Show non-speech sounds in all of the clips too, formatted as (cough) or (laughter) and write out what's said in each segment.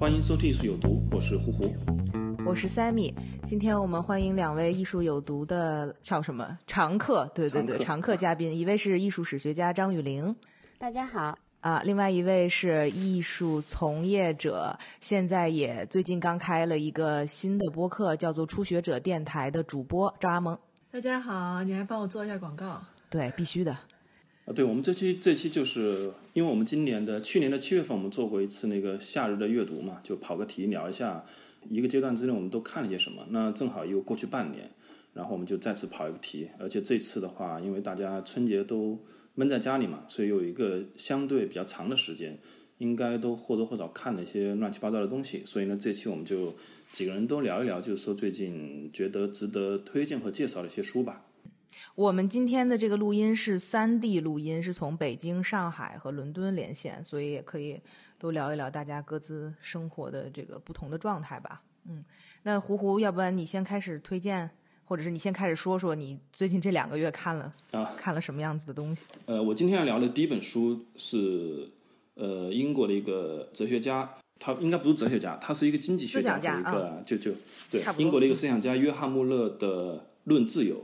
欢迎收听《艺术有毒》，我是呼呼。我是 Sammy，今天我们欢迎两位艺术有毒的叫什么常客？对对对，常客嘉宾，一位是艺术史学家张雨玲大家好，啊，另外一位是艺术从业者，现在也最近刚开了一个新的播客，叫做初学者电台的主播赵阿蒙。大家好，你还帮我做一下广告？对，必须的。对，我们这期这期就是因为我们今年的去年的七月份，我们做过一次那个夏日的阅读嘛，就跑个题聊一下一个阶段之内我们都看了些什么。那正好又过去半年，然后我们就再次跑一个题，而且这次的话，因为大家春节都闷在家里嘛，所以有一个相对比较长的时间，应该都或多或少看了一些乱七八糟的东西。所以呢，这期我们就几个人都聊一聊，就是说最近觉得值得推荐和介绍的一些书吧。我们今天的这个录音是三 D 录音，是从北京、上海和伦敦连线，所以也可以都聊一聊大家各自生活的这个不同的状态吧。嗯，那胡胡，要不然你先开始推荐，或者是你先开始说说你最近这两个月看了啊看了什么样子的东西？呃，我今天要聊的第一本书是呃英国的一个哲学家，他应该不是哲学家，他是一个经济学家一个、就就对英国的一个思想家约翰穆勒的《论自由》。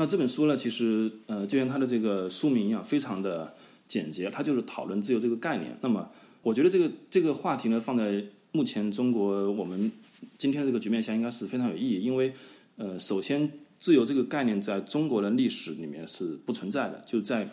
那这本书呢，其实呃就像它的这个书名一样，非常的简洁，它就是讨论自由这个概念。那么我觉得这个这个话题呢，放在目前中国我们今天的这个局面下，应该是非常有意义，因为呃，首先自由这个概念在中国的历史里面是不存在的，就在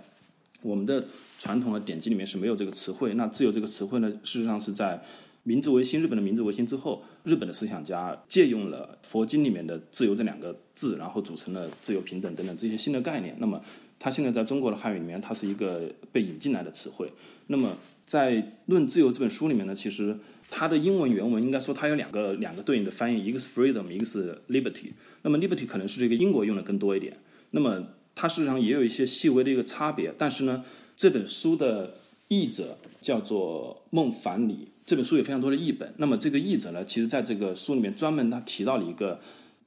我们的传统的典籍里面是没有这个词汇。那自由这个词汇呢，事实上是在明治维新，日本的明治维新之后，日本的思想家借用了佛经里面的“自由”这两个字，然后组成了自由、平等等等这些新的概念。那么，它现在在中国的汉语里面，它是一个被引进来的词汇。那么，在《论自由》这本书里面呢，其实它的英文原文应该说它有两个两个对应的翻译，一个是 freedom，一个是 liberty。那么 liberty 可能是这个英国用的更多一点。那么它事实上也有一些细微的一个差别，但是呢，这本书的译者叫做孟凡里，这本书有非常多的译本。那么这个译者呢，其实在这个书里面专门他提到了一个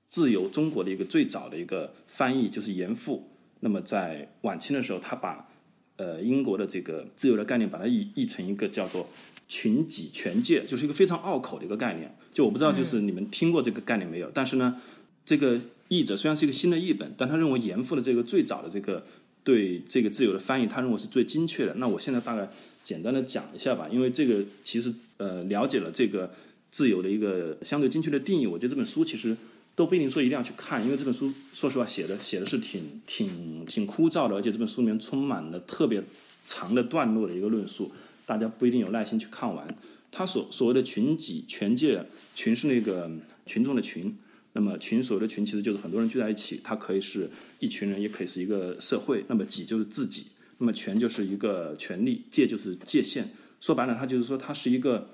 自由中国的一个最早的一个翻译，就是严复。那么在晚清的时候，他把呃英国的这个自由的概念，把它译译成一个叫做群己权界，就是一个非常拗口的一个概念。就我不知道，就是你们听过这个概念没有？但是呢，这个译者虽然是一个新的译本，但他认为严复的这个最早的这个对这个自由的翻译，他认为是最精确的。那我现在大概简单的讲一下吧，因为这个其实呃了解了这个自由的一个相对精确的定义，我觉得这本书其实都不一定说一定要去看，因为这本书说实话写的写的是挺挺挺枯燥的，而且这本书里面充满了特别长的段落的一个论述，大家不一定有耐心去看完。他所所谓的群己权界，群是那个群众的群，那么群所谓的群其实就是很多人聚在一起，它可以是一群人，也可以是一个社会。那么己就是自己，那么权就是一个权利，界就是界限。说白了，它就是说它是一个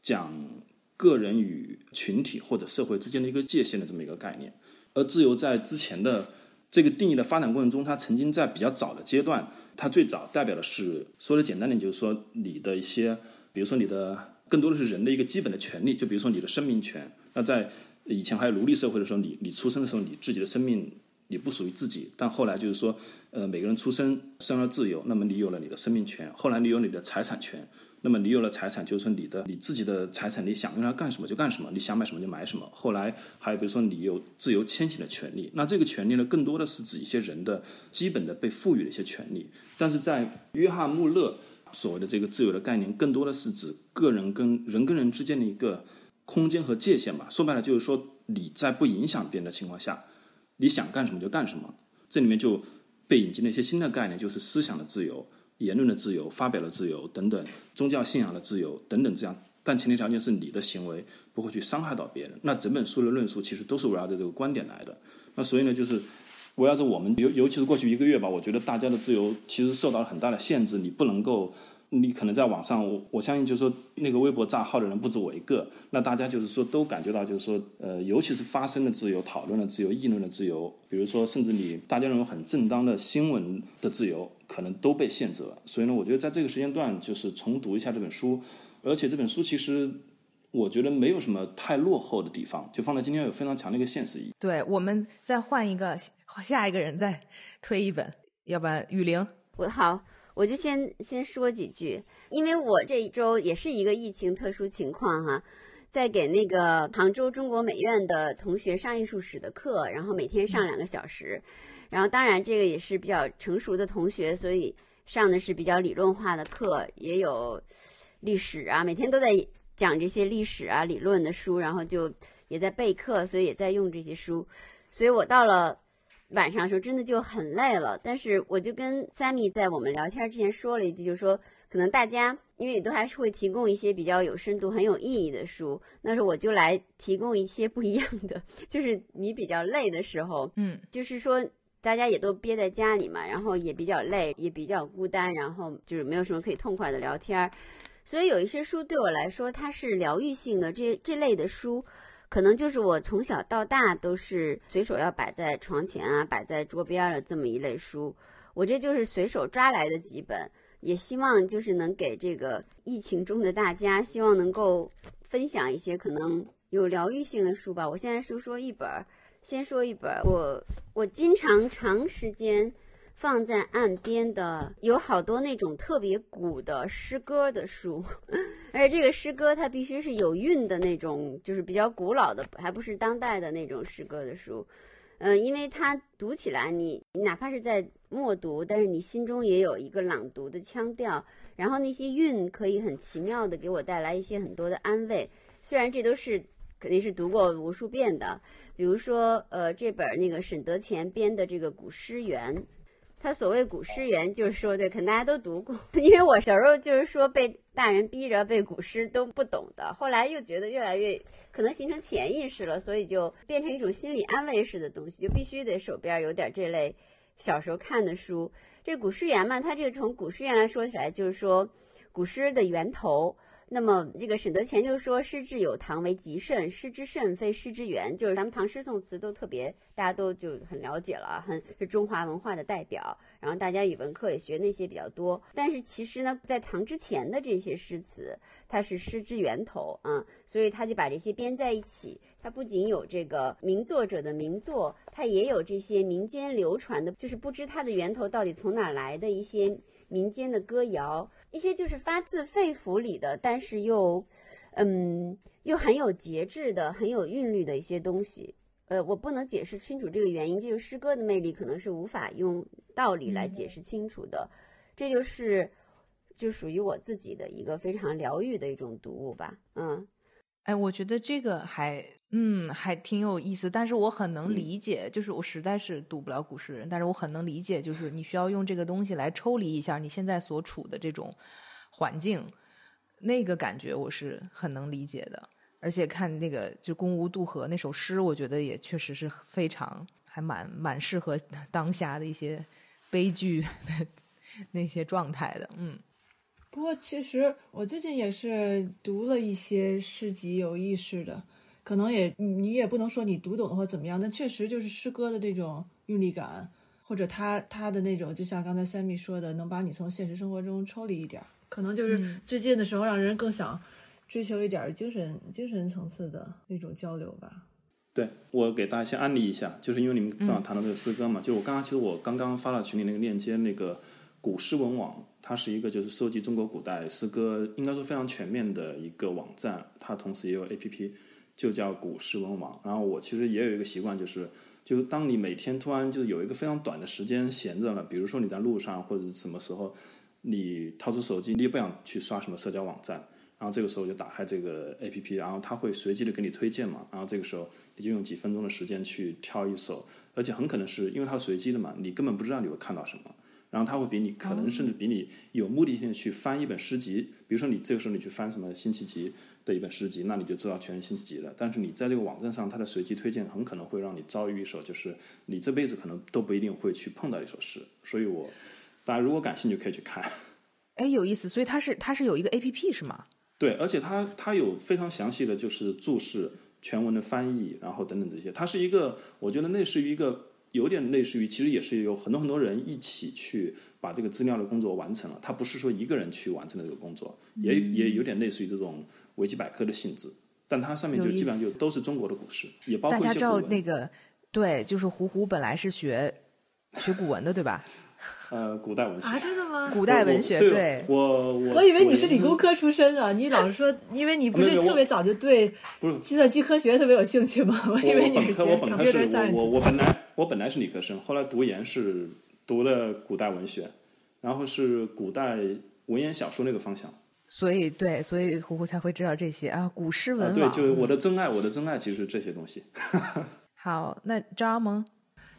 讲个人与群体或者社会之间的一个界限的这么一个概念。而自由在之前的这个定义的发展过程中，它曾经在比较早的阶段，它最早代表的是说的简单点，就是说你的一些，比如说你的更多的是人的一个基本的权利，就比如说你的生命权。那在以前还有奴隶社会的时候，你你出生的时候，你自己的生命你不属于自己，但后来就是说，呃，每个人出生生而自由，那么你有了你的生命权，后来你有你的财产权。那么你有了财产，就是说你的你自己的财产，你想用它干什么就干什么，你想买什么就买什么。后来还有比如说你有自由迁徙的权利，那这个权利呢，更多的是指一些人的基本的被赋予的一些权利。但是在约翰穆勒所谓的这个自由的概念，更多的是指个人跟人跟人之间的一个空间和界限吧。说白了就是说你在不影响别人的情况下，你想干什么就干什么。这里面就被引进了一些新的概念，就是思想的自由。言论的自由、发表的自由等等，宗教信仰的自由等等，这样，但前提条件是你的行为不会去伤害到别人。那整本书的论述其实都是围绕着这个观点来的。那所以呢，就是围绕着我们，尤尤其是过去一个月吧，我觉得大家的自由其实受到了很大的限制，你不能够。你可能在网上，我我相信就是说，那个微博账号的人不止我一个，那大家就是说都感觉到，就是说，呃，尤其是发声的自由、讨论的自由、议论的自由，比如说，甚至你大家认为很正当的新闻的自由，可能都被限制了。所以呢，我觉得在这个时间段，就是重读一下这本书，而且这本书其实我觉得没有什么太落后的地方，就放在今天有非常强的一个现实意义。对，我们再换一个下一个人再推一本，要不然雨玲，我好。我就先先说几句，因为我这一周也是一个疫情特殊情况哈，在给那个杭州中国美院的同学上艺术史的课，然后每天上两个小时，然后当然这个也是比较成熟的同学，所以上的是比较理论化的课，也有历史啊，每天都在讲这些历史啊理论的书，然后就也在备课，所以也在用这些书，所以我到了。晚上的时候真的就很累了，但是我就跟 Sammy 在我们聊天之前说了一句，就是说可能大家因为都还是会提供一些比较有深度、很有意义的书，那时候我就来提供一些不一样的，(laughs) 就是你比较累的时候，嗯，就是说大家也都憋在家里嘛，然后也比较累，也比较孤单，然后就是没有什么可以痛快的聊天，所以有一些书对我来说它是疗愈性的，这这类的书。可能就是我从小到大都是随手要摆在床前啊，摆在桌边的这么一类书。我这就是随手抓来的几本，也希望就是能给这个疫情中的大家，希望能够分享一些可能有疗愈性的书吧。我现在说说一本，先说一本，我我经常长时间。放在岸边的有好多那种特别古的诗歌的书，(laughs) 而且这个诗歌它必须是有韵的那种，就是比较古老的，还不是当代的那种诗歌的书。嗯，因为它读起来，你哪怕是在默读，但是你心中也有一个朗读的腔调，然后那些韵可以很奇妙的给我带来一些很多的安慰。虽然这都是肯定是读过无数遍的，比如说呃这本那个沈德潜编的这个《古诗源》。他所谓古诗源，就是说，对，可能大家都读过，(laughs) 因为我小时候就是说被大人逼着背古诗都不懂的，后来又觉得越来越可能形成潜意识了，所以就变成一种心理安慰式的东西，就必须得手边有点这类小时候看的书。这古诗源嘛，它这个从古诗源来说起来，就是说古诗的源头。那么这个沈德潜就说：“诗之有唐为极甚，诗之甚非诗之源。”就是咱们唐诗宋词都特别，大家都就很了解了啊，很是中华文化的代表。然后大家语文课也学那些比较多。但是其实呢，在唐之前的这些诗词，它是诗之源头啊，所以他就把这些编在一起。它不仅有这个名作者的名作，它也有这些民间流传的，就是不知它的源头到底从哪来的一些民间的歌谣。一些就是发自肺腑里的，但是又，嗯，又很有节制的、很有韵律的一些东西。呃，我不能解释清楚这个原因，就是诗歌的魅力可能是无法用道理来解释清楚的。这就是，就属于我自己的一个非常疗愈的一种读物吧。嗯。哎，我觉得这个还嗯还挺有意思，但是我很能理解，就是我实在是读不了古诗人，但是我很能理解，就是你需要用这个东西来抽离一下你现在所处的这种环境，那个感觉我是很能理解的。而且看那个就《公无渡河》那首诗，我觉得也确实是非常还蛮蛮适合当下的一些悲剧 (laughs) 那些状态的，嗯。不过，其实我最近也是读了一些诗集，有意识的，可能也你也不能说你读懂或怎么样，但确实就是诗歌的这种韵律感，或者他他的那种，就像刚才 Sammy 说的，能把你从现实生活中抽离一点，可能就是最近的时候让人更想追求一点精神精神层次的那种交流吧。对我给大家先安利一下，就是因为你们正好谈到这个诗歌嘛，就我刚刚其实我刚刚发到群里那个链接，那个古诗文网。它是一个就是收集中国古代诗歌，应该说非常全面的一个网站。它同时也有 A P P，就叫古诗文网。然后我其实也有一个习惯，就是就是当你每天突然就有一个非常短的时间闲着了，比如说你在路上或者是什么时候，你掏出手机，你也不想去刷什么社交网站，然后这个时候就打开这个 A P P，然后它会随机的给你推荐嘛。然后这个时候你就用几分钟的时间去挑一首，而且很可能是因为它随机的嘛，你根本不知道你会看到什么。然后他会比你可能甚至比你有目的性的去翻一本诗集，比如说你这个时候你去翻什么辛弃疾的一本诗集，那你就知道全是辛弃疾的。但是你在这个网站上，它的随机推荐很可能会让你遭遇一首就是你这辈子可能都不一定会去碰到一首诗。所以我大家如果感兴趣可以去看。哎，有意思，所以它是它是有一个 A P P 是吗？对，而且它它有非常详细的就是注释、全文的翻译，然后等等这些。它是一个，我觉得类似于一个。有点类似于，其实也是有很多很多人一起去把这个资料的工作完成了。他不是说一个人去完成的这个工作，也也有点类似于这种维基百科的性质。但它上面就基本上就都是中国的古诗，也包括大家知道那个对，就是胡胡本来是学 (laughs) 学古文的，对吧？呃，古代文学啊，真的吗？古代文学，对，我我我以为你是理工科出身啊，你老是说，因为你不是特别早就对不是计算机科学特别有兴趣吗？我以为你是学我本科是我我我本来我本来是理科生，后来读研是读了古代文学，然后是古代文言小说那个方向。所以对，所以胡胡才会知道这些啊，古诗文对，就我的真爱，我的真爱其实是这些东西。(laughs) 好，那张阿蒙。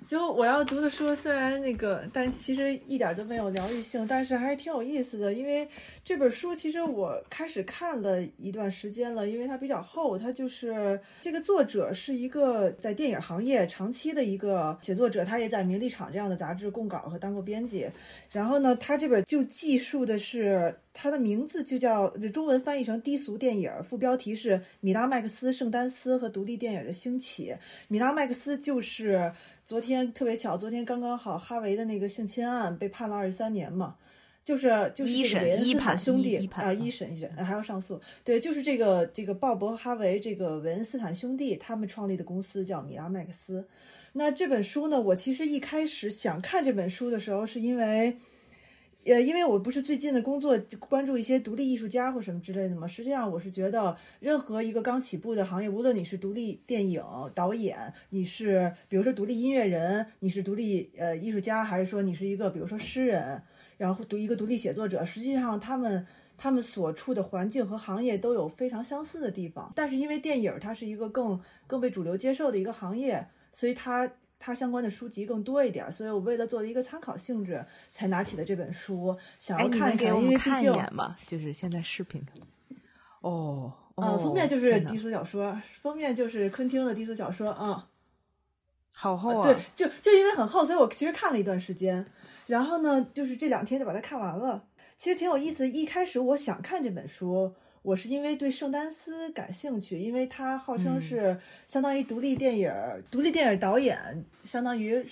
就我要读的书，虽然那个，但其实一点都没有疗愈性，但是还是挺有意思的。因为这本书其实我开始看了一段时间了，因为它比较厚。它就是这个作者是一个在电影行业长期的一个写作者，他也在《名利场》这样的杂志供稿和当过编辑。然后呢，他这本就记述的是他的名字就叫中文翻译成低俗电影，副标题是米拉麦克斯、圣丹斯和独立电影的兴起。米拉麦克斯就是。昨天特别巧，昨天刚刚好，哈维的那个性侵案被判了二十三年嘛，就是就是这个韦恩斯坦兄弟啊，一审一审还要上诉，对，就是这个这个鲍勃哈维这个韦恩斯坦兄弟他们创立的公司叫米拉麦克斯。那这本书呢，我其实一开始想看这本书的时候，是因为。呃，因为我不是最近的工作关注一些独立艺术家或什么之类的嘛，实际上我是觉得，任何一个刚起步的行业，无论你是独立电影导演，你是比如说独立音乐人，你是独立呃艺术家，还是说你是一个比如说诗人，然后读一个独立写作者，实际上他们他们所处的环境和行业都有非常相似的地方，但是因为电影它是一个更更被主流接受的一个行业，所以它。它相关的书籍更多一点，所以我为了做一个参考性质，才拿起了这本书，想要看一看。因为毕竟嘛，就是现在视频。哦，嗯，封面就是低俗小说，封面就是昆汀的低俗小说啊。好厚啊！对，就就因为很厚，所以我其实看了一段时间，然后呢，就是这两天就把它看完了。其实挺有意思。一开始我想看这本书。我是因为对圣丹斯感兴趣，因为他号称是相当于独立电影、独立电影导演，相当于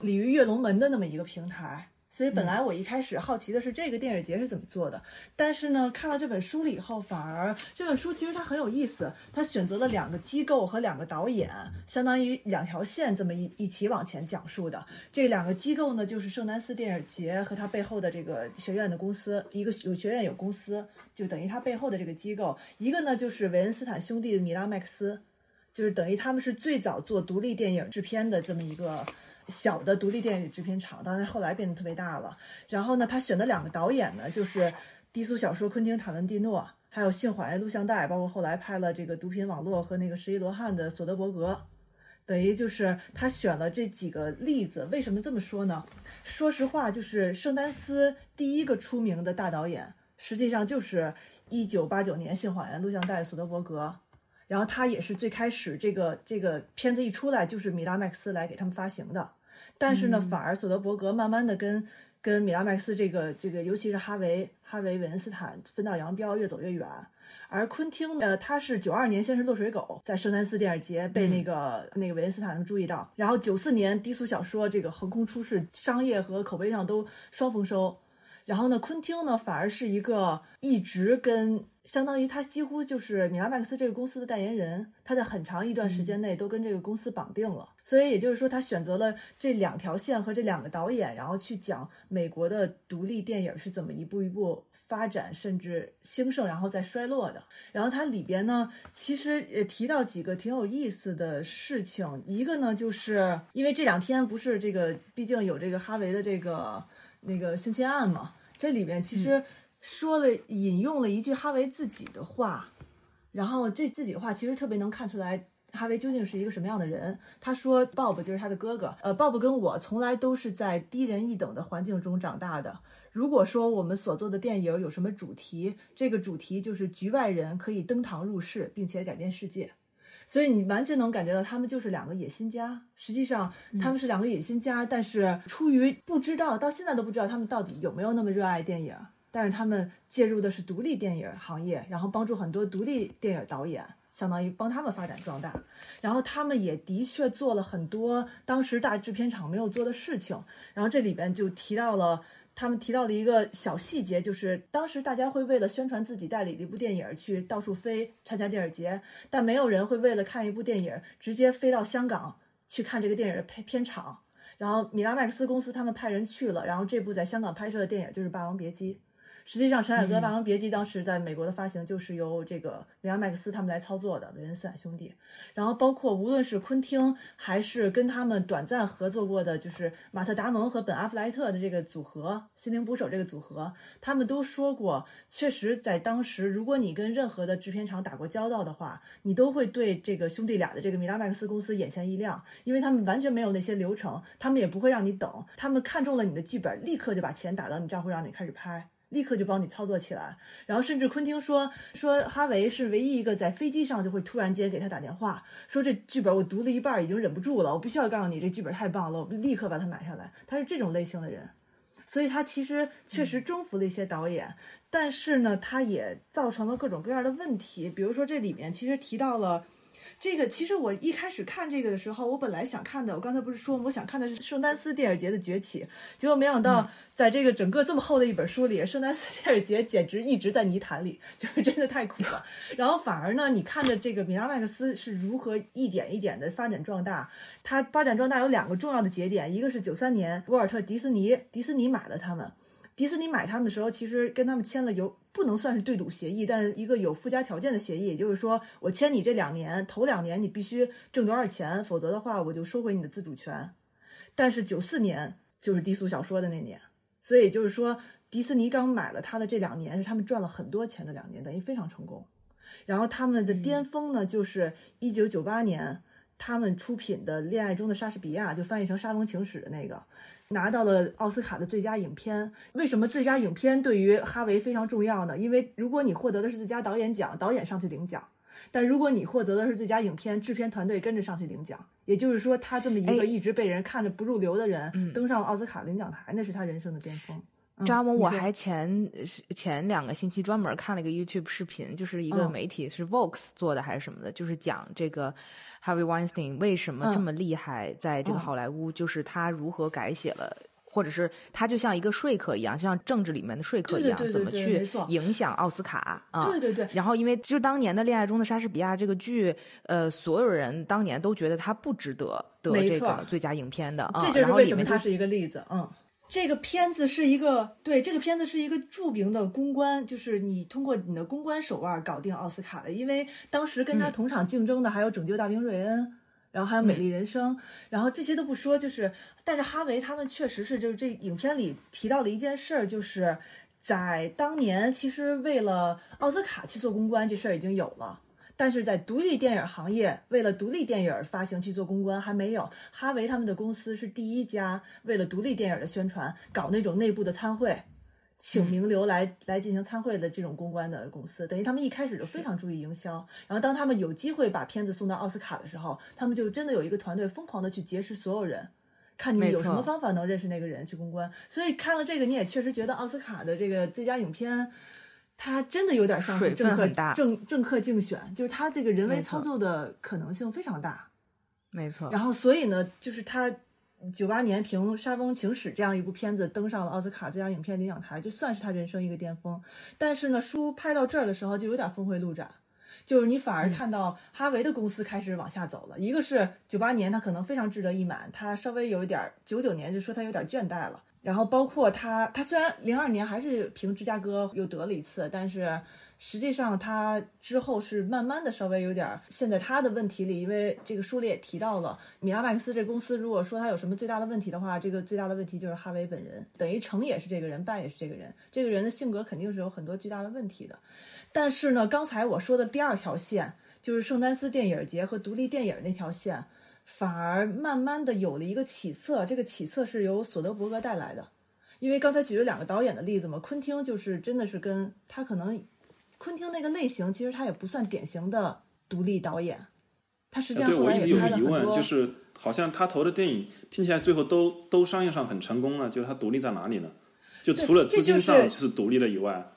鲤鱼跃龙门的那么一个平台。所以本来我一开始好奇的是这个电影节是怎么做的，但是呢，看了这本书了以后，反而这本书其实它很有意思。它选择了两个机构和两个导演，相当于两条线这么一一起往前讲述的。这两个机构呢，就是圣丹斯电影节和它背后的这个学院的公司，一个有学院有公司，就等于它背后的这个机构；一个呢就是韦恩斯坦兄弟的米拉麦克斯，就是等于他们是最早做独立电影制片的这么一个。小的独立电影制片厂，当然后来变得特别大了。然后呢，他选的两个导演呢，就是低俗小说昆汀·塔伦蒂诺，还有性谎言录像带，包括后来拍了这个毒品网络和那个十一罗汉的索德伯格。等于就是他选了这几个例子。为什么这么说呢？说实话，就是圣丹斯第一个出名的大导演，实际上就是一九八九年性谎言录像带索德伯格。然后他也是最开始这个这个片子一出来就是米拉麦克斯来给他们发行的，但是呢，反而索德伯格慢慢的跟跟米拉麦克斯这个这个，尤其是哈维哈维韦恩斯坦分道扬镳，越走越远。而昆汀呃，他是九二年先是落水狗在圣丹斯电影节被那个那个韦恩斯坦注意到，然后九四年低俗小说这个横空出世，商业和口碑上都双丰收。然后呢，昆汀呢反而是一个一直跟。相当于他几乎就是米拉麦克斯这个公司的代言人，他在很长一段时间内都跟这个公司绑定了。所以也就是说，他选择了这两条线和这两个导演，然后去讲美国的独立电影是怎么一步一步发展，甚至兴盛，然后再衰落的。然后它里边呢，其实也提到几个挺有意思的事情。一个呢，就是因为这两天不是这个，毕竟有这个哈维的这个那个性侵案嘛，这里边其实。说了引用了一句哈维自己的话，然后这自己的话其实特别能看出来哈维究竟是一个什么样的人。他说，Bob 就是他的哥哥。呃，Bob 跟我从来都是在低人一等的环境中长大的。如果说我们所做的电影有什么主题，这个主题就是局外人可以登堂入室，并且改变世界。所以你完全能感觉到他们就是两个野心家。实际上他们是两个野心家，但是出于不知道，到现在都不知道他们到底有没有那么热爱电影。但是他们介入的是独立电影行业，然后帮助很多独立电影导演，相当于帮他们发展壮大。然后他们也的确做了很多当时大制片厂没有做的事情。然后这里边就提到了他们提到的一个小细节，就是当时大家会为了宣传自己代理的一部电影去到处飞参加电影节，但没有人会为了看一部电影直接飞到香港去看这个电影的片片场。然后米拉麦克斯公司他们派人去了，然后这部在香港拍摄的电影就是《霸王别姬》。实际上，陈凯歌《霸王别姬》当时在美国的发行就是由这个维亚麦克斯他们来操作的，韦恩斯坦兄弟。然后包括无论是昆汀，还是跟他们短暂合作过的，就是马特·达蒙和本·阿弗莱特的这个组合，《心灵捕手》这个组合，他们都说过，确实在当时，如果你跟任何的制片厂打过交道的话，你都会对这个兄弟俩的这个米拉麦克斯公司眼前一亮，因为他们完全没有那些流程，他们也不会让你等，他们看中了你的剧本，立刻就把钱打到你账户，让你开始拍。立刻就帮你操作起来，然后甚至昆汀说说哈维是唯一一个在飞机上就会突然间给他打电话，说这剧本我读了一半已经忍不住了，我必须要告诉你这剧本太棒了，我立刻把它买下来。他是这种类型的人，所以他其实确实征服了一些导演，但是呢，他也造成了各种各样的问题，比如说这里面其实提到了。这个其实我一开始看这个的时候，我本来想看的，我刚才不是说我想看的是圣丹斯电影节的崛起，结果没想到在这个整个这么厚的一本书里，圣丹斯电影节简直一直在泥潭里，就是真的太苦了。(laughs) 然后反而呢，你看着这个米拉麦克斯是如何一点一点的发展壮大，它发展壮大有两个重要的节点，一个是九三年沃尔特迪斯尼迪斯尼买了他们。迪士尼买他们的时候，其实跟他们签了有不能算是对赌协议，但一个有附加条件的协议，也就是说，我签你这两年，头两年你必须挣多少钱，否则的话我就收回你的自主权。但是九四年就是低俗小说的那年，所以就是说，迪士尼刚买了他的这两年是他们赚了很多钱的两年，等于非常成功。然后他们的巅峰呢，就是一九九八年他们出品的《恋爱中的莎士比亚》，就翻译成《沙龙情史》的那个。拿到了奥斯卡的最佳影片。为什么最佳影片对于哈维非常重要呢？因为如果你获得的是最佳导演奖，导演上去领奖；但如果你获得的是最佳影片，制片团队跟着上去领奖。也就是说，他这么一个一直被人看着不入流的人，登上奥斯卡领奖台，那是他人生的巅峰。张萌，我还前前两个星期专门看了一个 YouTube 视频，就是一个媒体是 Vox 做的还是什么的，就是讲这个 Harvey Weinstein 为什么这么厉害，在这个好莱坞，就是他如何改写了，或者是他就像一个说客一样，像政治里面的说客一样，怎么去影响奥斯卡啊？对对对。然后，因为就当年的《恋爱中的莎士比亚》这个剧，呃，所有人当年都觉得他不值得得这个最佳影片的，这就是为什么他是一个例子，嗯。这个片子是一个对，这个片子是一个著名的公关，就是你通过你的公关手腕搞定奥斯卡的。因为当时跟他同场竞争的还有《拯救大兵瑞恩》，然后还有《美丽人生》，然后这些都不说，就是但是哈维他们确实是就是这影片里提到的一件事儿，就是在当年其实为了奥斯卡去做公关这事儿已经有了。但是在独立电影行业，为了独立电影发行去做公关还没有。哈维他们的公司是第一家为了独立电影的宣传搞那种内部的参会，请名流来来进行参会的这种公关的公司。等于他们一开始就非常注意营销。然后当他们有机会把片子送到奥斯卡的时候，他们就真的有一个团队疯狂的去结识所有人，看你有什么方法能认识那个人去公关。所以看了这个，你也确实觉得奥斯卡的这个最佳影片。他真的有点像是政客政政客竞选，就是他这个人为操作的可能性非常大，没错。然后所以呢，就是他九八年凭《沙翁情史》这样一部片子登上了奥斯卡最佳影片领奖台，就算是他人生一个巅峰。但是呢，书拍到这儿的时候就有点峰回路转，就是你反而看到哈维的公司开始往下走了。一个是九八年他可能非常志得意满，他稍微有一点九九年就说他有点倦怠了。然后包括他，他虽然零二年还是凭芝加哥又得了一次，但是实际上他之后是慢慢的稍微有点陷在他的问题里，因为这个书里也提到了米拉麦克斯这公司，如果说他有什么最大的问题的话，这个最大的问题就是哈维本人，等于成也是这个人，败也是这个人，这个人的性格肯定是有很多巨大的问题的。但是呢，刚才我说的第二条线。就是圣丹斯电影节和独立电影那条线，反而慢慢的有了一个起色。这个起色是由索德伯格带来的，因为刚才举了两个导演的例子嘛，昆汀就是真的是跟他可能，昆汀那个类型其实他也不算典型的独立导演，他实际上对我一直有个疑问。就是好像他投的电影听起来最后都都商业上很成功了，就是他独立在哪里呢？就除了资金上是独立了以外，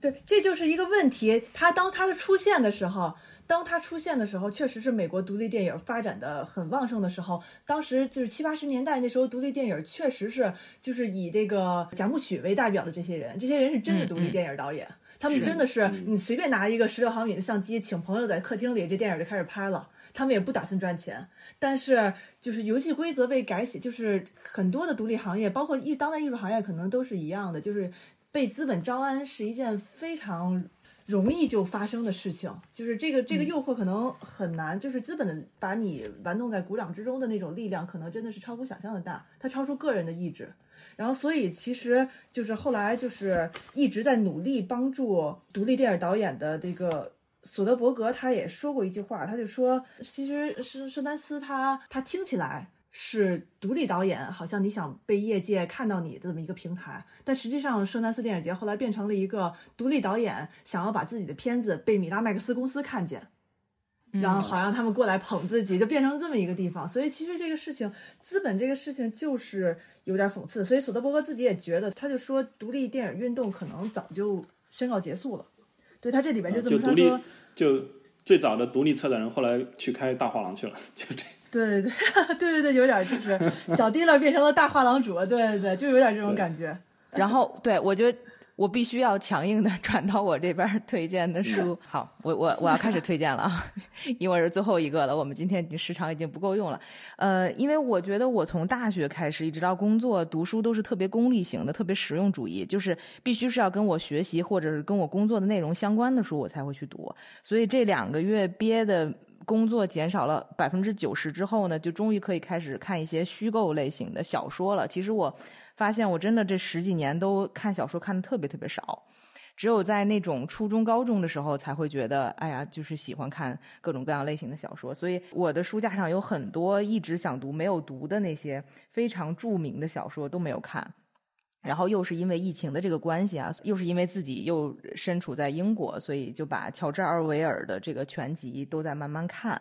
对，这就是一个问题。他当他的出现的时候，当他出现的时候，确实是美国独立电影发展的很旺盛的时候。当时就是七八十年代那时候，独立电影确实是就是以这个贾木许为代表的这些人，这些人是真的独立电影导演。他们真的是你随便拿一个十六毫米的相机，请朋友在客厅里，这电影就开始拍了。他们也不打算赚钱，但是就是游戏规则被改写，就是很多的独立行业，包括艺当代艺术行业，可能都是一样的，就是被资本招安是一件非常容易就发生的事情。就是这个这个诱惑可能很难，就是资本的把你玩弄在鼓掌之中的那种力量，可能真的是超乎想象的大，它超出个人的意志。然后，所以其实就是后来就是一直在努力帮助独立电影导演的这个索德伯格，他也说过一句话，他就说，其实是圣丹斯他他听起来是独立导演，好像你想被业界看到你的这么一个平台，但实际上圣丹斯电影节后来变成了一个独立导演想要把自己的片子被米拉麦克斯公司看见。然后好让他们过来捧自己，就变成这么一个地方。所以其实这个事情，资本这个事情就是有点讽刺。所以索德伯格自己也觉得，他就说独立电影运动可能早就宣告结束了。对他这里边就这么说，就独立说就最早的独立策展人后来去开大画廊去了，就这。对对 (laughs) 对对对对，有点就是小提了变成了大画廊主，对对对，就有点这种感觉。(laughs) 然后对我觉得我必须要强硬的 (laughs) 转到我这边推荐的书。好，我我我要开始推荐了啊，因为我是最后一个了。我们今天时长已经不够用了。呃，因为我觉得我从大学开始一直到工作读书都是特别功利型的，特别实用主义，就是必须是要跟我学习或者是跟我工作的内容相关的书我才会去读。所以这两个月憋的。工作减少了百分之九十之后呢，就终于可以开始看一些虚构类型的小说了。其实我发现，我真的这十几年都看小说看的特别特别少，只有在那种初中、高中的时候才会觉得，哎呀，就是喜欢看各种各样类型的小说。所以我的书架上有很多一直想读没有读的那些非常著名的小说都没有看。然后又是因为疫情的这个关系啊，又是因为自己又身处在英国，所以就把乔治·奥维尔的这个全集都在慢慢看。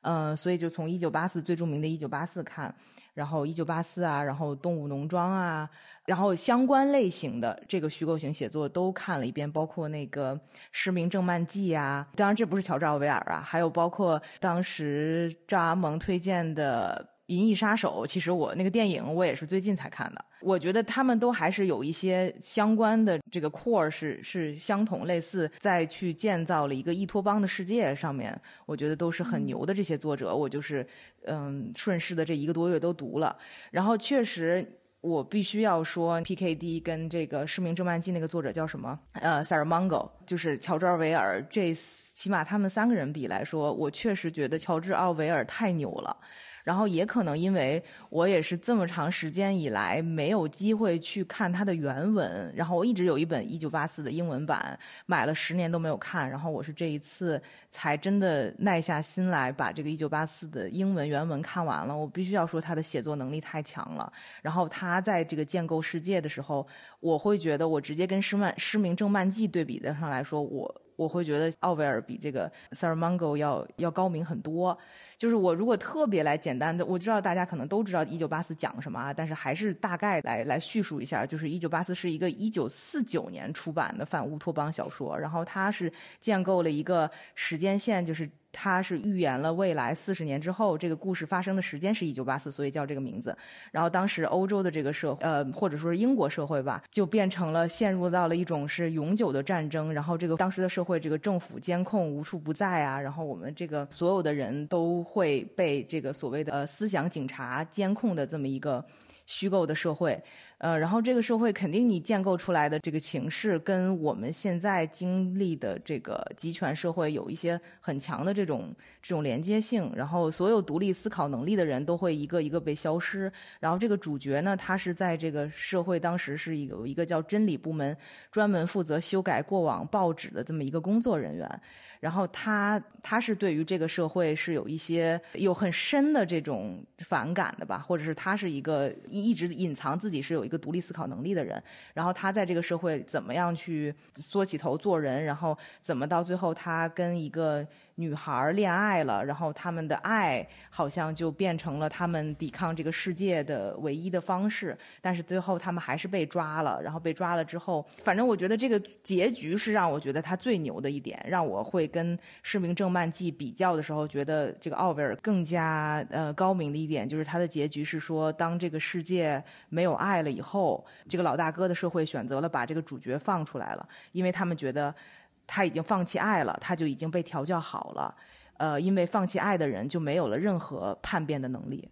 嗯，所以就从一九八四最著名的《一九八四》看，然后一九八四啊，然后《动物农庄》啊，然后相关类型的这个虚构型写作都看了一遍，包括那个《失明症漫记》啊，当然这不是乔治·奥维尔啊，还有包括当时赵阿蒙推荐的。《银翼杀手》其实我那个电影我也是最近才看的，我觉得他们都还是有一些相关的这个 core 是是相同类似，再去建造了一个伊托邦的世界上面，我觉得都是很牛的这些作者，我就是嗯顺势的这一个多月都读了，然后确实我必须要说 P.K.D 跟这个《失明症漫记》那个作者叫什么？呃 s a r a m o n g o 就是乔治奥维尔，这起码他们三个人比来说，我确实觉得乔治奥维尔太牛了。然后也可能因为我也是这么长时间以来没有机会去看它的原文，然后我一直有一本《一九八四》的英文版，买了十年都没有看，然后我是这一次才真的耐下心来把这个《一九八四》的英文原文看完了。我必须要说他的写作能力太强了，然后他在这个建构世界的时候，我会觉得我直接跟《失曼失明症漫记》对比的上来说，我我会觉得奥维尔比这个 sara mango 要要高明很多。就是我如果特别来简单的，我知道大家可能都知道《一九八四》讲什么啊，但是还是大概来来叙述一下。就是《一九八四》是一个一九四九年出版的反乌托邦小说，然后它是建构了一个时间线，就是。他是预言了未来四十年之后这个故事发生的时间是一九八四，所以叫这个名字。然后当时欧洲的这个社呃或者说是英国社会吧，就变成了陷入到了一种是永久的战争。然后这个当时的社会这个政府监控无处不在啊，然后我们这个所有的人都会被这个所谓的呃思想警察监控的这么一个虚构的社会。呃，然后这个社会肯定你建构出来的这个情势，跟我们现在经历的这个集权社会有一些很强的这种这种连接性。然后所有独立思考能力的人都会一个一个被消失。然后这个主角呢，他是在这个社会当时是一个一个叫真理部门，专门负责修改过往报纸的这么一个工作人员。然后他他是对于这个社会是有一些有很深的这种反感的吧，或者是他是一个一一直隐藏自己是有一个独立思考能力的人。然后他在这个社会怎么样去缩起头做人，然后怎么到最后他跟一个。女孩恋爱了，然后他们的爱好像就变成了他们抵抗这个世界的唯一的方式。但是最后他们还是被抓了，然后被抓了之后，反正我觉得这个结局是让我觉得他最牛的一点，让我会跟《失明症漫记》比较的时候，觉得这个奥威尔更加呃高明的一点，就是他的结局是说，当这个世界没有爱了以后，这个老大哥的社会选择了把这个主角放出来了，因为他们觉得。他已经放弃爱了，他就已经被调教好了。呃，因为放弃爱的人就没有了任何叛变的能力，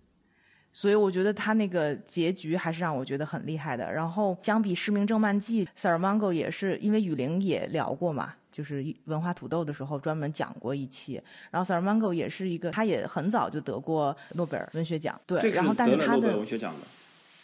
所以我觉得他那个结局还是让我觉得很厉害的。然后相比《失明症漫记》，塞尔芒戈也是因为雨林也聊过嘛，就是文化土豆的时候专门讲过一期。然后塞尔芒戈也是一个，他也很早就得过诺贝尔文学奖，对，然后但是他的文学奖的。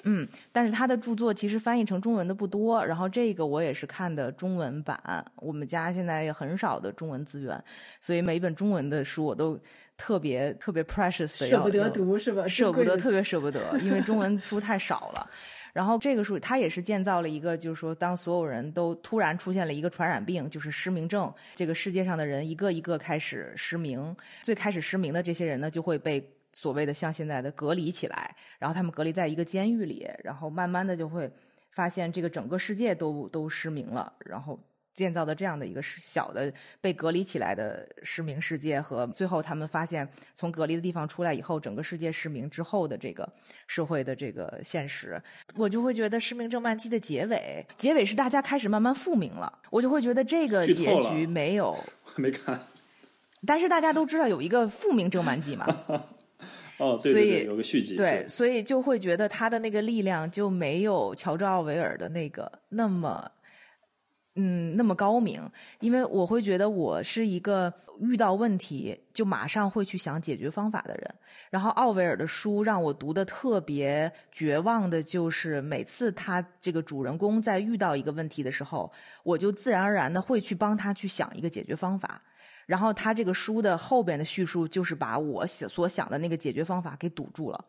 嗯，但是他的著作其实翻译成中文的不多，然后这个我也是看的中文版。我们家现在也很少的中文资源，所以每一本中文的书我都特别特别 precious 的，舍不得读是吧？舍不得，特别舍不得，因为中文书太少了。然后这个书它也是建造了一个，就是说当所有人都突然出现了一个传染病，就是失明症，这个世界上的人一个一个开始失明，最开始失明的这些人呢就会被。所谓的像现在的隔离起来，然后他们隔离在一个监狱里，然后慢慢的就会发现这个整个世界都都失明了，然后建造的这样的一个小的被隔离起来的失明世界，和最后他们发现从隔离的地方出来以后，整个世界失明之后的这个社会的这个现实，我就会觉得《失明症漫记》的结尾，结尾是大家开始慢慢复明了，我就会觉得这个结局没有 (laughs) 没看，但是大家都知道有一个复明症漫记嘛。(laughs) 哦，所以有个续集，对，所以就会觉得他的那个力量就没有乔治奥维尔的那个那么，嗯，那么高明。因为我会觉得我是一个遇到问题就马上会去想解决方法的人。然后奥维尔的书让我读的特别绝望的就是，每次他这个主人公在遇到一个问题的时候，我就自然而然的会去帮他去想一个解决方法。然后他这个书的后边的叙述，就是把我想所想的那个解决方法给堵住了。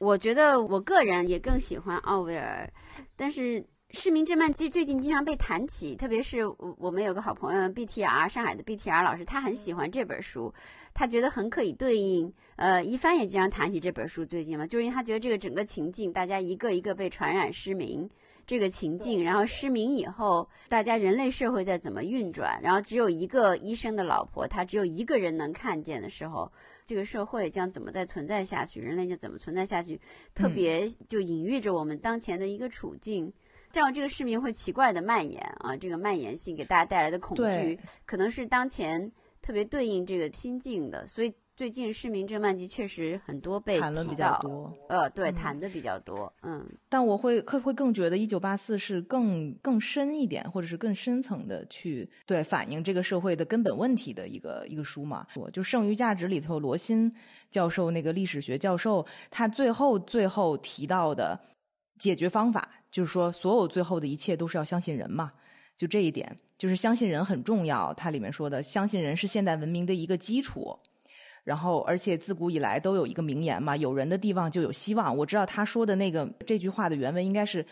我觉得我个人也更喜欢奥威尔，但是《市民侦漫记》最近经常被谈起，特别是我们有个好朋友 BTR 上海的 BTR 老师，他很喜欢这本书，他觉得很可以对应。呃，一帆也经常谈起这本书，最近嘛，就是因为他觉得这个整个情境，大家一个一个被传染失明。这个情境，然后失明以后，大家人类社会在怎么运转？然后只有一个医生的老婆，他只有一个人能看见的时候，这个社会将怎么再存在下去？人类就怎么存在下去？特别就隐喻着我们当前的一个处境。这样，这个失明会奇怪的蔓延啊，这个蔓延性给大家带来的恐惧，可能是当前特别对应这个心境的，所以。最近《市民症漫集》确实很多被谈论比较多，呃，对，谈的比较多，嗯。但我会会会更觉得《一九八四》是更更深一点，或者是更深层的去对反映这个社会的根本问题的一个一个书嘛。我就《剩余价值》里头，罗新教授那个历史学教授，他最后最后提到的解决方法，就是说所有最后的一切都是要相信人嘛。就这一点，就是相信人很重要。它里面说的，相信人是现代文明的一个基础。然后，而且自古以来都有一个名言嘛，有人的地方就有希望。我知道他说的那个这句话的原文应该是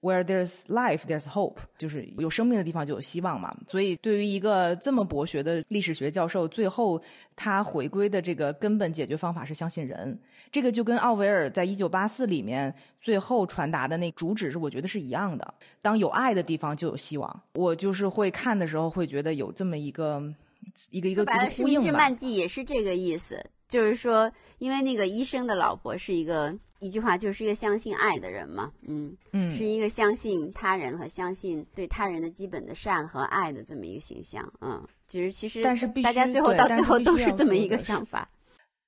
“Where there's life, there's hope”，就是有生命的地方就有希望嘛。所以，对于一个这么博学的历史学教授，最后他回归的这个根本解决方法是相信人。这个就跟奥维尔在一九八四里面最后传达的那主旨是，我觉得是一样的。当有爱的地方就有希望。我就是会看的时候会觉得有这么一个。一个一个呼应这漫记也是这个意思，就是说，因为那个医生的老婆是一个一句话，就是一个相信爱的人嘛，嗯嗯，是一个相信他人和相信对他人的基本的善和爱的这么一个形象，嗯，就是其实但是大家最后到最后都是这么一个想法。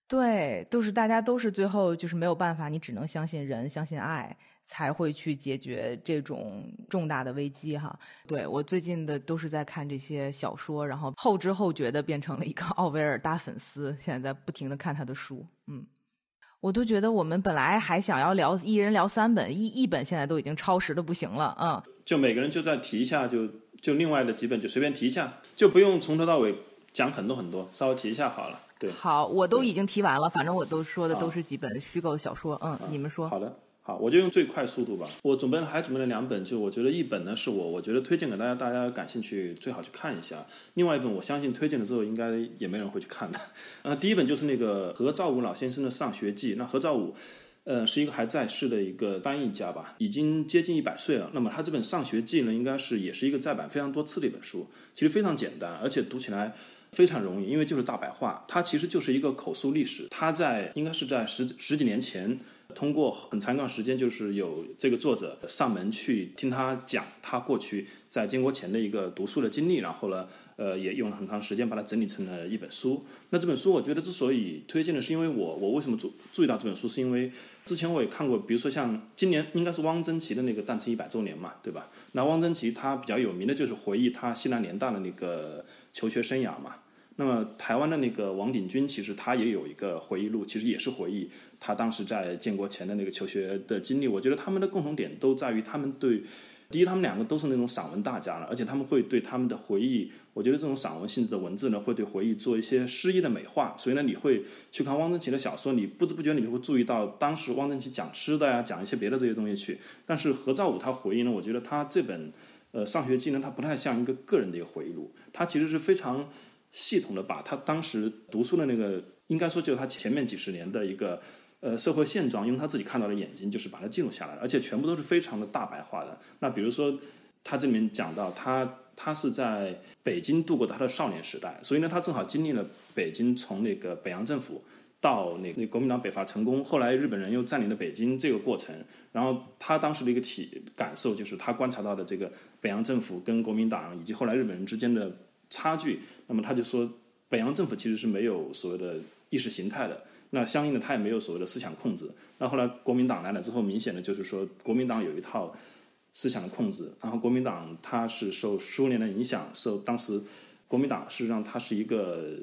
对，都是大家都是最后就是没有办法，你只能相信人，相信爱，才会去解决这种重大的危机哈。对我最近的都是在看这些小说，然后后知后觉的变成了一个奥威尔大粉丝，现在在不停的看他的书，嗯。我都觉得我们本来还想要聊一人聊三本，一一本现在都已经超时的不行了，嗯。就每个人就再提一下，就就另外的几本就随便提一下，就不用从头到尾讲很多很多，稍微提一下好了。对，好，我都已经提完了，反正我都说的都是几本虚构的小说，嗯，你们说。好的。好，我就用最快速度吧。我准备了，还准备了两本，就我觉得一本呢是我我觉得推荐给大家，大家感兴趣最好去看一下。另外一本，我相信推荐了之后应该也没人会去看的。(laughs) 呃，第一本就是那个何兆武老先生的《上学记》。那何兆武，呃，是一个还在世的一个翻译家吧，已经接近一百岁了。那么他这本《上学记》呢，应该是也是一个再版非常多次的一本书。其实非常简单，而且读起来非常容易，因为就是大白话。它其实就是一个口述历史。他在应该是在十十几年前。通过很长一段时间，就是有这个作者上门去听他讲他过去在建国前的一个读书的经历，然后呢，呃，也用了很长时间把它整理成了一本书。那这本书，我觉得之所以推荐的是，因为我我为什么注注意到这本书，是因为之前我也看过，比如说像今年应该是汪曾祺的那个诞辰一百周年嘛，对吧？那汪曾祺他比较有名的就是回忆他西南联大的那个求学生涯嘛。那么台湾的那个王鼎钧，其实他也有一个回忆录，其实也是回忆他当时在建国前的那个求学的经历。我觉得他们的共同点都在于他们对，第一，他们两个都是那种散文大家了，而且他们会对他们的回忆，我觉得这种散文性质的文字呢，会对回忆做一些诗意的美化。所以呢，你会去看汪曾祺的小说，你不知不觉你就会注意到当时汪曾祺讲吃的呀，讲一些别的这些东西去。但是何兆武他回忆呢，我觉得他这本呃上学记呢，他不太像一个个人的一个回忆录，他其实是非常。系统的把他当时读书的那个，应该说就是他前面几十年的一个呃社会现状，用他自己看到的眼睛，就是把它记录下来，而且全部都是非常的大白话的。那比如说，他这里面讲到他他是在北京度过的他的少年时代，所以呢，他正好经历了北京从那个北洋政府到那那国民党北伐成功，后来日本人又占领了北京这个过程，然后他当时的一个体感受就是他观察到的这个北洋政府跟国民党以及后来日本人之间的。差距，那么他就说，北洋政府其实是没有所谓的意识形态的，那相应的他也没有所谓的思想控制。那后来国民党来了之后，明显的就是说，国民党有一套思想的控制，然后国民党它是受苏联的影响，受当时国民党事实上它是一个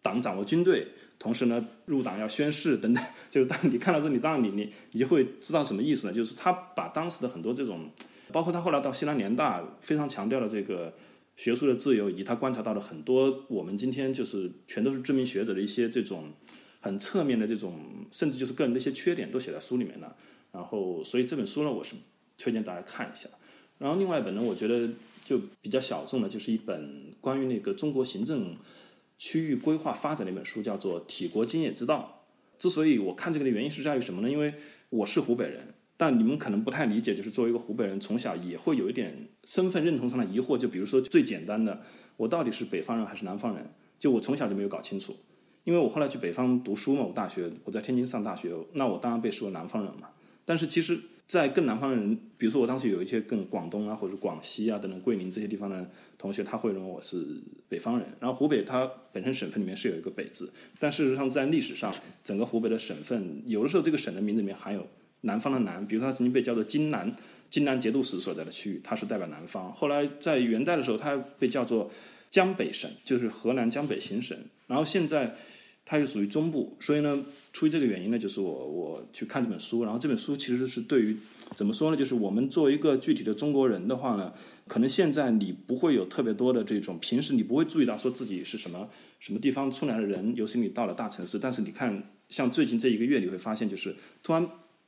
党掌握军队，同时呢入党要宣誓等等，(laughs) 就是当你看到这里，当然你你你就会知道什么意思呢？就是他把当时的很多这种，包括他后来到西南联大，非常强调的这个。学术的自由，以及他观察到的很多我们今天就是全都是知名学者的一些这种很侧面的这种，甚至就是个人的一些缺点，都写在书里面了。然后，所以这本书呢，我是推荐大家看一下。然后，另外一本呢，我觉得就比较小众的，就是一本关于那个中国行政区域规划发展的一本书，叫做《体国经验之道》。之所以我看这个的原因是在于什么呢？因为我是湖北人。但你们可能不太理解，就是作为一个湖北人，从小也会有一点身份认同上的疑惑。就比如说最简单的，我到底是北方人还是南方人？就我从小就没有搞清楚。因为我后来去北方读书嘛，我大学我在天津上大学，那我当然被视为南方人嘛。但是其实，在更南方的人，比如说我当时有一些更广东啊，或者广西啊等等桂林这些地方的同学，他会认为我是北方人。然后湖北它本身省份里面是有一个北字，但事实上在历史上，整个湖北的省份有的时候这个省的名字里面含有。南方的南，比如说它曾经被叫做荆南，荆南节度使所在的区域，它是代表南方。后来在元代的时候，它被叫做江北省，就是河南江北行省。然后现在它又属于中部，所以呢，出于这个原因呢，就是我我去看这本书。然后这本书其实是对于怎么说呢？就是我们作为一个具体的中国人的话呢，可能现在你不会有特别多的这种，平时你不会注意到说自己是什么什么地方出来的人，尤其你到了大城市。但是你看，像最近这一个月，你会发现就是突然。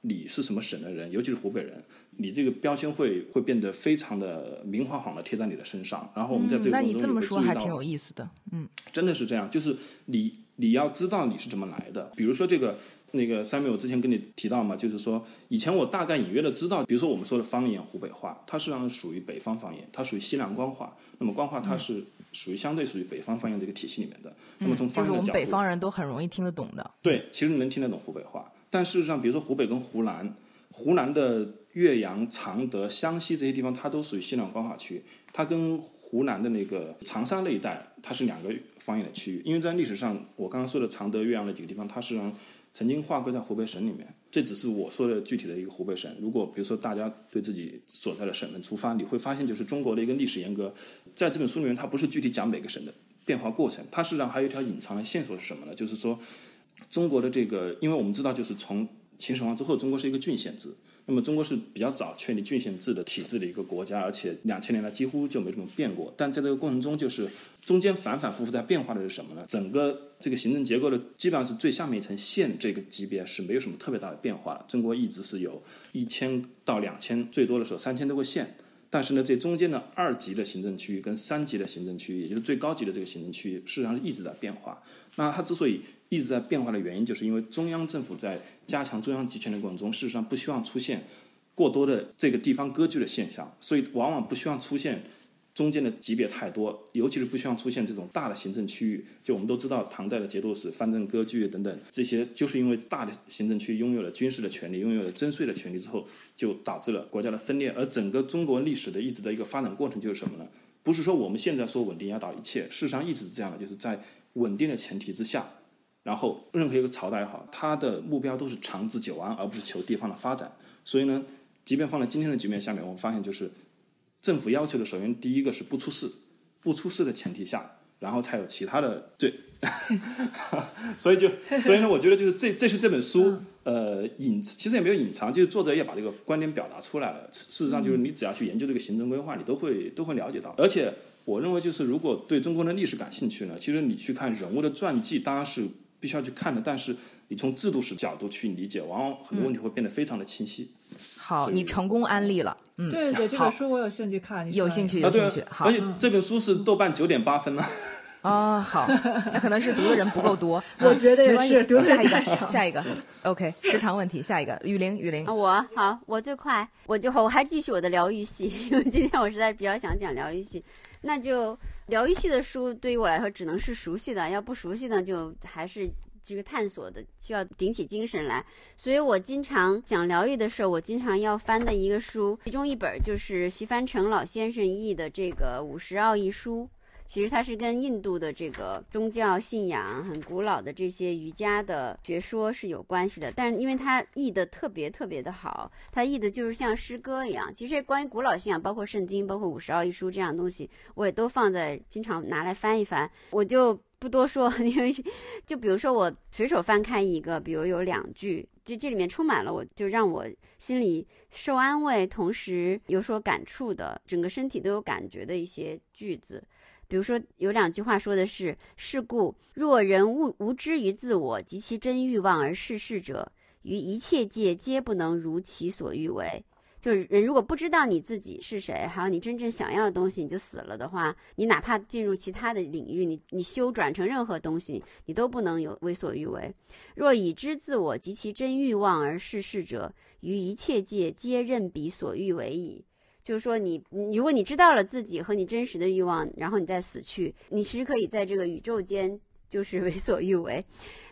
你是什么省的人，尤其是湖北人，你这个标签会会变得非常的明晃晃的贴在你的身上。然后我们在这个过程中会注意到，挺有意思的，嗯，真的是这样，就是你你要知道你是怎么来的。比如说这个那个三妹，我之前跟你提到嘛，就是说以前我大概隐约的知道，比如说我们说的方言湖北话，它实际上属于北方方言，它属于西南官话。那么官话它是属于相对属于北方方言这个体系里面的。那么从方言的角度，就是我们北方人都很容易听得懂的。对，其实你能听得懂湖北话。但事实上，比如说湖北跟湖南，湖南的岳阳、常德、湘西这些地方，它都属于西南官话区。它跟湖南的那个长沙那一带，它是两个方言的区域。因为在历史上，我刚刚说的常德、岳阳那几个地方，它是曾经划归在湖北省里面。这只是我说的具体的一个湖北省。如果比如说大家对自己所在的省份出发，你会发现，就是中国的一个历史沿革，在这本书里面，它不是具体讲每个省的变化过程，它实际上还有一条隐藏的线索是什么呢？就是说，中国的这个，因为我们知道，就是从秦始皇之后，中国是一个郡县制。那么中国是比较早确立郡县制的体制的一个国家，而且两千年来几乎就没怎么变过。但在这个过程中，就是中间反反复复在变化的是什么呢？整个这个行政结构的基本上是最下面一层县这个级别是没有什么特别大的变化的。中国一直是有一千到两千，最多的时候三千多个县。但是呢，这中间的二级的行政区域跟三级的行政区域，也就是最高级的这个行政区域，事实上是一直在变化。那它之所以一直在变化的原因，就是因为中央政府在加强中央集权的过程中，事实上不希望出现过多的这个地方割据的现象，所以往往不希望出现。中间的级别太多，尤其是不希望出现这种大的行政区域。就我们都知道，唐代的节度使、藩镇割据等等，这些就是因为大的行政区拥有了军事的权利，拥有了征税的权利之后，就导致了国家的分裂。而整个中国历史的一直的一个发展过程就是什么呢？不是说我们现在说稳定压倒一切，事实上一直是这样的，就是在稳定的前提之下，然后任何一个朝代也好，它的目标都是长治久安，而不是求地方的发展。所以呢，即便放在今天的局面下面，我们发现就是。政府要求的首先第一个是不出事，不出事的前提下，然后才有其他的对，(laughs) 所以就所以呢，我觉得就是这这是这本书呃隐其实也没有隐藏，就是作者也把这个观点表达出来了。事实上就是你只要去研究这个行政规划，你都会都会了解到。而且我认为就是如果对中国的历史感兴趣呢，其实你去看人物的传记当然是必须要去看的，但是你从制度史角度去理解，往往很多问题会变得非常的清晰。好，你成功安利了。嗯，对对，这本书我有兴趣看。有兴趣，有兴趣。好，而且这本书是豆瓣九点八分呢。(laughs) 啊，好，那可能是读的人不够多。(laughs) 我觉得也是。下一个，(laughs) 下一个。OK，时长问题，下一个。雨林，雨林。我好，我最快，我就我还继续我的疗愈系，因为今天我实在比较想讲疗愈系。那就疗愈系的书对于我来说只能是熟悉的，要不熟悉呢，就还是。这个探索的需要顶起精神来，所以我经常讲疗愈的时候，我经常要翻的一个书，其中一本就是徐帆成老先生译的这个《五十奥义书》。其实它是跟印度的这个宗教信仰很古老的这些瑜伽的学说是有关系的，但是因为它译的特别特别的好，它译的就是像诗歌一样。其实关于古老信仰，包括圣经，包括五十奥义书这样的东西，我也都放在经常拿来翻一翻。我就不多说，(laughs) 因为就比如说我随手翻开一个，比如有两句，就这里面充满了我就让我心里受安慰，同时有所感触的，整个身体都有感觉的一些句子。比如说，有两句话说的是：“是故，若人无无知于自我及其真欲望而事事者，于一切界皆不能如其所欲为。”就是人如果不知道你自己是谁，还有你真正想要的东西，你就死了的话，你哪怕进入其他的领域，你你修转成任何东西，你都不能有为所欲为。若已知自我及其真欲望而事事者，于一切界皆任彼所欲为矣。就是说，你如果你知道了自己和你真实的欲望，然后你再死去，你其实可以在这个宇宙间就是为所欲为。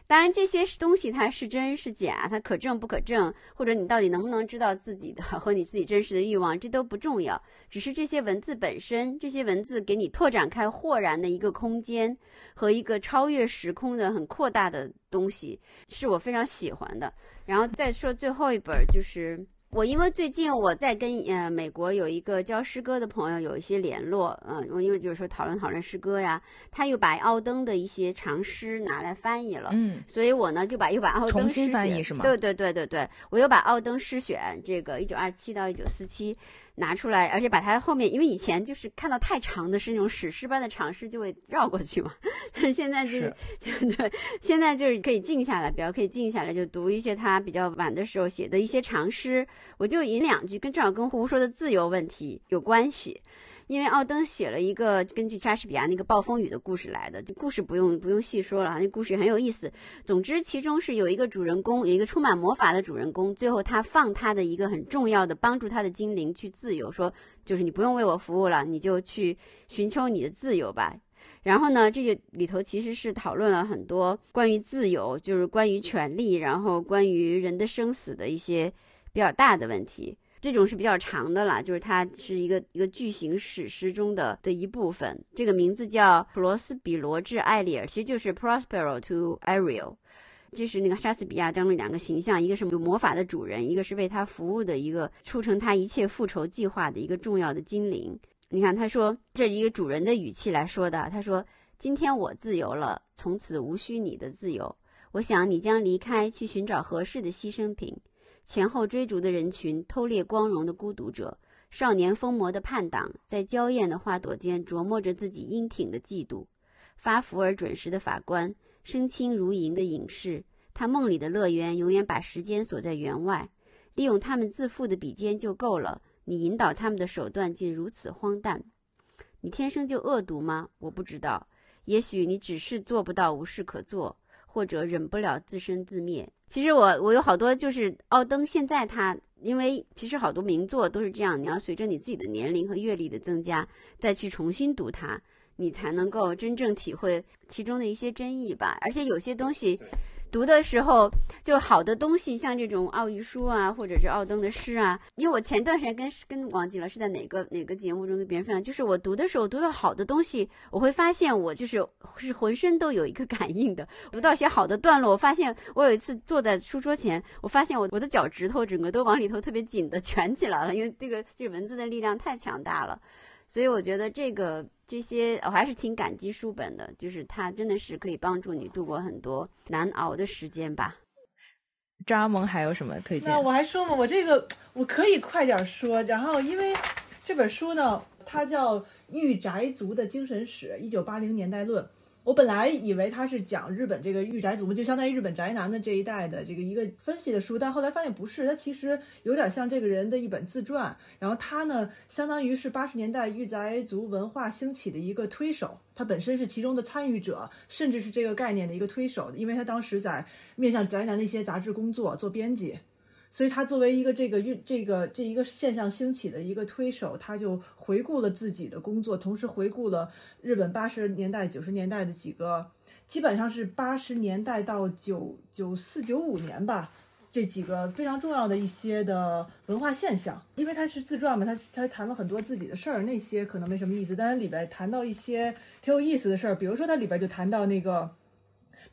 当然，这些东西它是真是假，它可证不可证，或者你到底能不能知道自己的和你自己真实的欲望，这都不重要。只是这些文字本身，这些文字给你拓展开豁然的一个空间和一个超越时空的很扩大的东西，是我非常喜欢的。然后再说最后一本就是。我因为最近我在跟呃美国有一个教诗歌的朋友有一些联络，嗯，我因为就是说讨论讨论诗歌呀，他又把奥登的一些长诗拿来翻译了，嗯，所以我呢就把又把奥登重新翻译是吗？对对对对对，我又把奥登诗选这个一九二七到一九四七。拿出来，而且把它后面，因为以前就是看到太长的是那种史诗般的长诗，就会绕过去嘛。(laughs) 但是现在就是，(laughs) 对，现在就是可以静下来，比较可以静下来，就读一些他比较晚的时候写的一些长诗。我就引两句，跟正好跟胡说的自由问题有关系。因为奥登写了一个根据莎士比亚那个暴风雨的故事来的，这故事不用不用细说了，那故事很有意思。总之，其中是有一个主人公，有一个充满魔法的主人公，最后他放他的一个很重要的帮助他的精灵去自由，说就是你不用为我服务了，你就去寻求你的自由吧。然后呢，这个里头其实是讨论了很多关于自由，就是关于权利，然后关于人的生死的一些比较大的问题。这种是比较长的啦，就是它是一个一个巨型史诗中的的一部分。这个名字叫《普罗斯比罗治艾利尔》，其实就是 Prospero to Ariel。这是那个莎士比亚当中两个形象，一个是有魔法的主人，一个是为他服务的一个促成他一切复仇计划的一个重要的精灵。你看，他说这是一个主人的语气来说的。他说：“今天我自由了，从此无需你的自由。我想你将离开，去寻找合适的牺牲品。前后追逐的人群，偷猎光荣的孤独者，少年疯魔的叛党，在娇艳的花朵间琢磨着自己英挺的嫉妒。发福而准时的法官。”身轻如银的隐士，他梦里的乐园永远把时间锁在园外，利用他们自负的笔尖就够了。你引导他们的手段竟如此荒诞。你天生就恶毒吗？我不知道。也许你只是做不到无事可做，或者忍不了自生自灭。其实我我有好多就是奥登，现在他因为其实好多名作都是这样，你要随着你自己的年龄和阅历的增加，再去重新读它。你才能够真正体会其中的一些真意吧。而且有些东西读的时候，就好的东西，像这种奥义书啊，或者是奥登的诗啊。因为我前段时间跟跟忘记了是在哪个哪个节目中跟别人分享，就是我读的时候读到好的东西，我会发现我就是是浑身都有一个感应的。读到一些好的段落，我发现我有一次坐在书桌前，我发现我我的脚趾头整个都往里头特别紧的 (laughs) 蜷起来了，因为这个这文字的力量太强大了。所以我觉得这个这些我还是挺感激书本的，就是它真的是可以帮助你度过很多难熬的时间吧。张阿蒙还有什么推荐？那我还说嘛，我这个我可以快点说。然后因为这本书呢，它叫《御宅族的精神史：一九八零年代论》。我本来以为他是讲日本这个御宅族，就相当于日本宅男的这一代的这个一个分析的书，但后来发现不是，他其实有点像这个人的一本自传。然后他呢，相当于是八十年代御宅族文化兴起的一个推手，他本身是其中的参与者，甚至是这个概念的一个推手，因为他当时在面向宅男的一些杂志工作做编辑。所以他作为一个这个运这个这一个现象兴起的一个推手，他就回顾了自己的工作，同时回顾了日本八十年代九十年代的几个，基本上是八十年代到九九四九五年吧，这几个非常重要的一些的文化现象。因为他是自传嘛，他他谈了很多自己的事儿，那些可能没什么意思，但是里边谈到一些挺有意思的事儿，比如说他里边就谈到那个。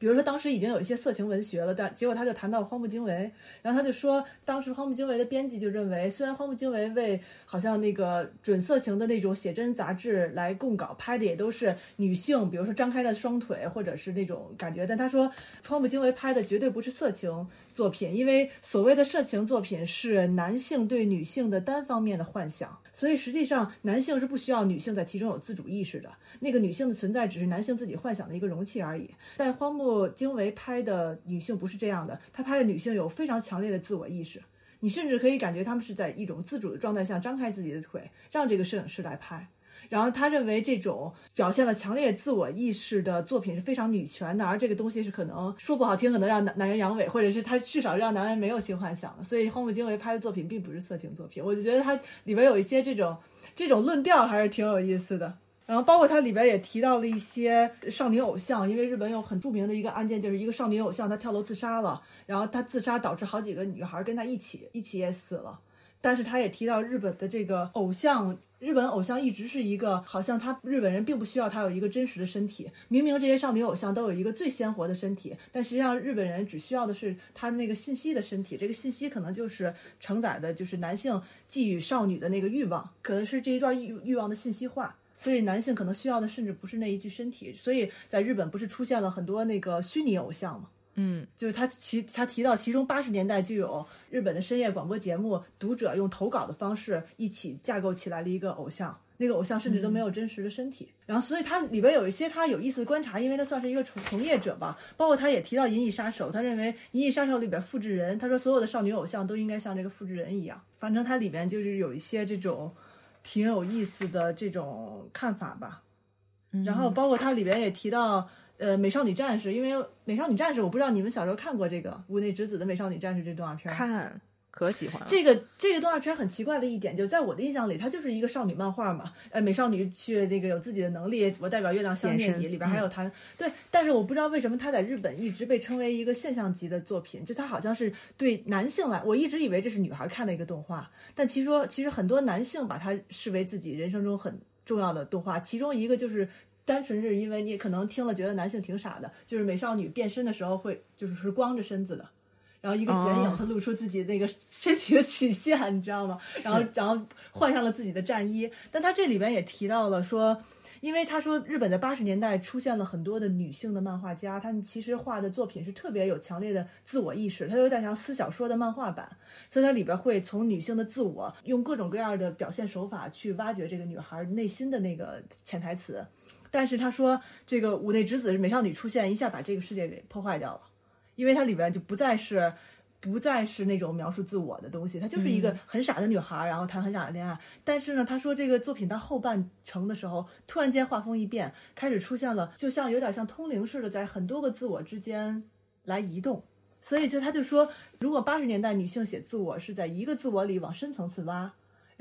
比如说，当时已经有一些色情文学了，但结果他就谈到荒木经惟，然后他就说，当时荒木经惟的编辑就认为，虽然荒木经惟为好像那个准色情的那种写真杂志来供稿，拍的也都是女性，比如说张开的双腿或者是那种感觉，但他说荒木经惟拍的绝对不是色情作品，因为所谓的色情作品是男性对女性的单方面的幻想，所以实际上男性是不需要女性在其中有自主意识的。那个女性的存在只是男性自己幻想的一个容器而已。但荒木经惟拍的女性不是这样的，他拍的女性有非常强烈的自我意识，你甚至可以感觉他们是在一种自主的状态下张开自己的腿，让这个摄影师来拍。然后他认为这种表现了强烈自我意识的作品是非常女权的，而这个东西是可能说不好听，可能让男男人阳痿，或者是他至少让男人没有性幻想的。所以荒木经惟拍的作品并不是色情作品。我就觉得他里边有一些这种这种论调还是挺有意思的。然后包括它里边也提到了一些少女偶像，因为日本有很著名的一个案件，就是一个少女偶像她跳楼自杀了，然后她自杀导致好几个女孩跟她一起一起也死了。但是他也提到日本的这个偶像，日本偶像一直是一个好像他日本人并不需要他有一个真实的身体，明明这些少女偶像都有一个最鲜活的身体，但实际上日本人只需要的是他那个信息的身体，这个信息可能就是承载的就是男性寄予少女的那个欲望，可能是这一段欲欲望的信息化。所以男性可能需要的甚至不是那一具身体，所以在日本不是出现了很多那个虚拟偶像吗？嗯，就是他其他提到其中八十年代就有日本的深夜广播节目，读者用投稿的方式一起架构起来了一个偶像，那个偶像甚至都没有真实的身体。然后，所以他里边有一些他有意思的观察，因为他算是一个从从业者吧。包括他也提到《银翼杀手》，他认为《银翼杀手》里边复制人，他说所有的少女偶像都应该像这个复制人一样。反正它里边就是有一些这种。挺有意思的这种看法吧，然后包括它里边也提到，呃，美少女战士，因为美少女战士，我不知道你们小时候看过这个屋内之子的美少女战士这动画片？看，可喜欢了。这个这个动画片很奇怪的一点，就在我的印象里，它就是一个少女漫画嘛。呃，美少女去那个有自己的能力，我代表月亮消灭你，里边还有她。对，但是我不知道为什么它在日本一直被称为一个现象级的作品，就它好像是对男性来，我一直以为这是女孩看的一个动画，但其实说其实很多男性把它视为自己人生中很重要的动画，其中一个就是。单纯是因为你可能听了觉得男性挺傻的，就是美少女变身的时候会就是是光着身子的，然后一个剪影，哦她露出自己那个身体的曲线，你知道吗？然后然后换上了自己的战衣，但她这里边也提到了说。因为他说，日本在八十年代出现了很多的女性的漫画家，她们其实画的作品是特别有强烈的自我意识，它有点像私小说的漫画版，所以它里边会从女性的自我，用各种各样的表现手法去挖掘这个女孩内心的那个潜台词。但是他说，这个五内之子是美少女出现，一下把这个世界给破坏掉了，因为它里边就不再是。不再是那种描述自我的东西，她就是一个很傻的女孩，然后谈很傻的恋爱。但是呢，他说这个作品到后半程的时候，突然间画风一变，开始出现了，就像有点像通灵似的，在很多个自我之间来移动。所以就他就说，如果八十年代女性写自我是在一个自我里往深层次挖。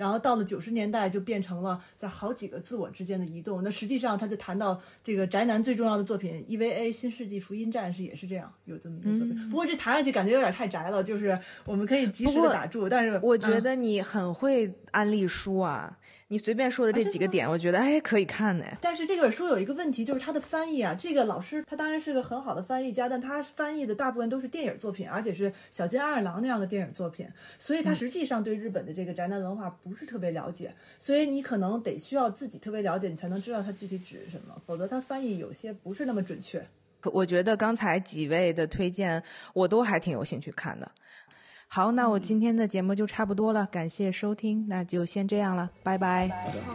然后到了九十年代，就变成了在好几个自我之间的移动。那实际上，他就谈到这个宅男最重要的作品《EVA 新世纪福音战士》也是这样，有这么一个作品。不过这谈下去感觉有点太宅了，就是我们可以及时的打住，但是我觉嗯得你很会安利书啊，你随便说的这几个点，我觉得哎可以看呢。但是这本书有一个问题，就是它的翻译啊。这个老师他当然是个很好的翻译家，但他翻译的大部分都是电影作品，而且是小津安二郎那样的电影作品，所以他实际上对日本的这个宅男文化不是特别了解。所以你可能得需要自己特别了解，你才能知道它具体指什么，否则它翻译有些不是那么准确。可我觉得刚才几位的推荐，我都还挺有兴趣看的。好，那我今天的节目就差不多了，感谢收听，那就先这样了，拜拜。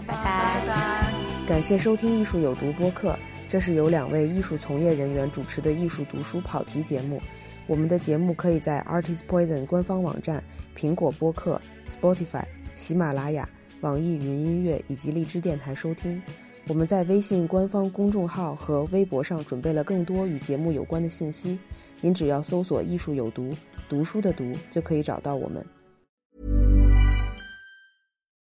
拜拜。感谢收听《艺术有毒》播客，这是由两位艺术从业人员主持的艺术读书跑题节目。我们的节目可以在 Artist Poison 官方网站、苹果播客、Spotify、喜马拉雅、网易云音乐以及荔枝电台收听。我们在微信官方公众号和微博上准备了更多与节目有关的信息，您只要搜索“艺术有毒”，读书的“读”就可以找到我们。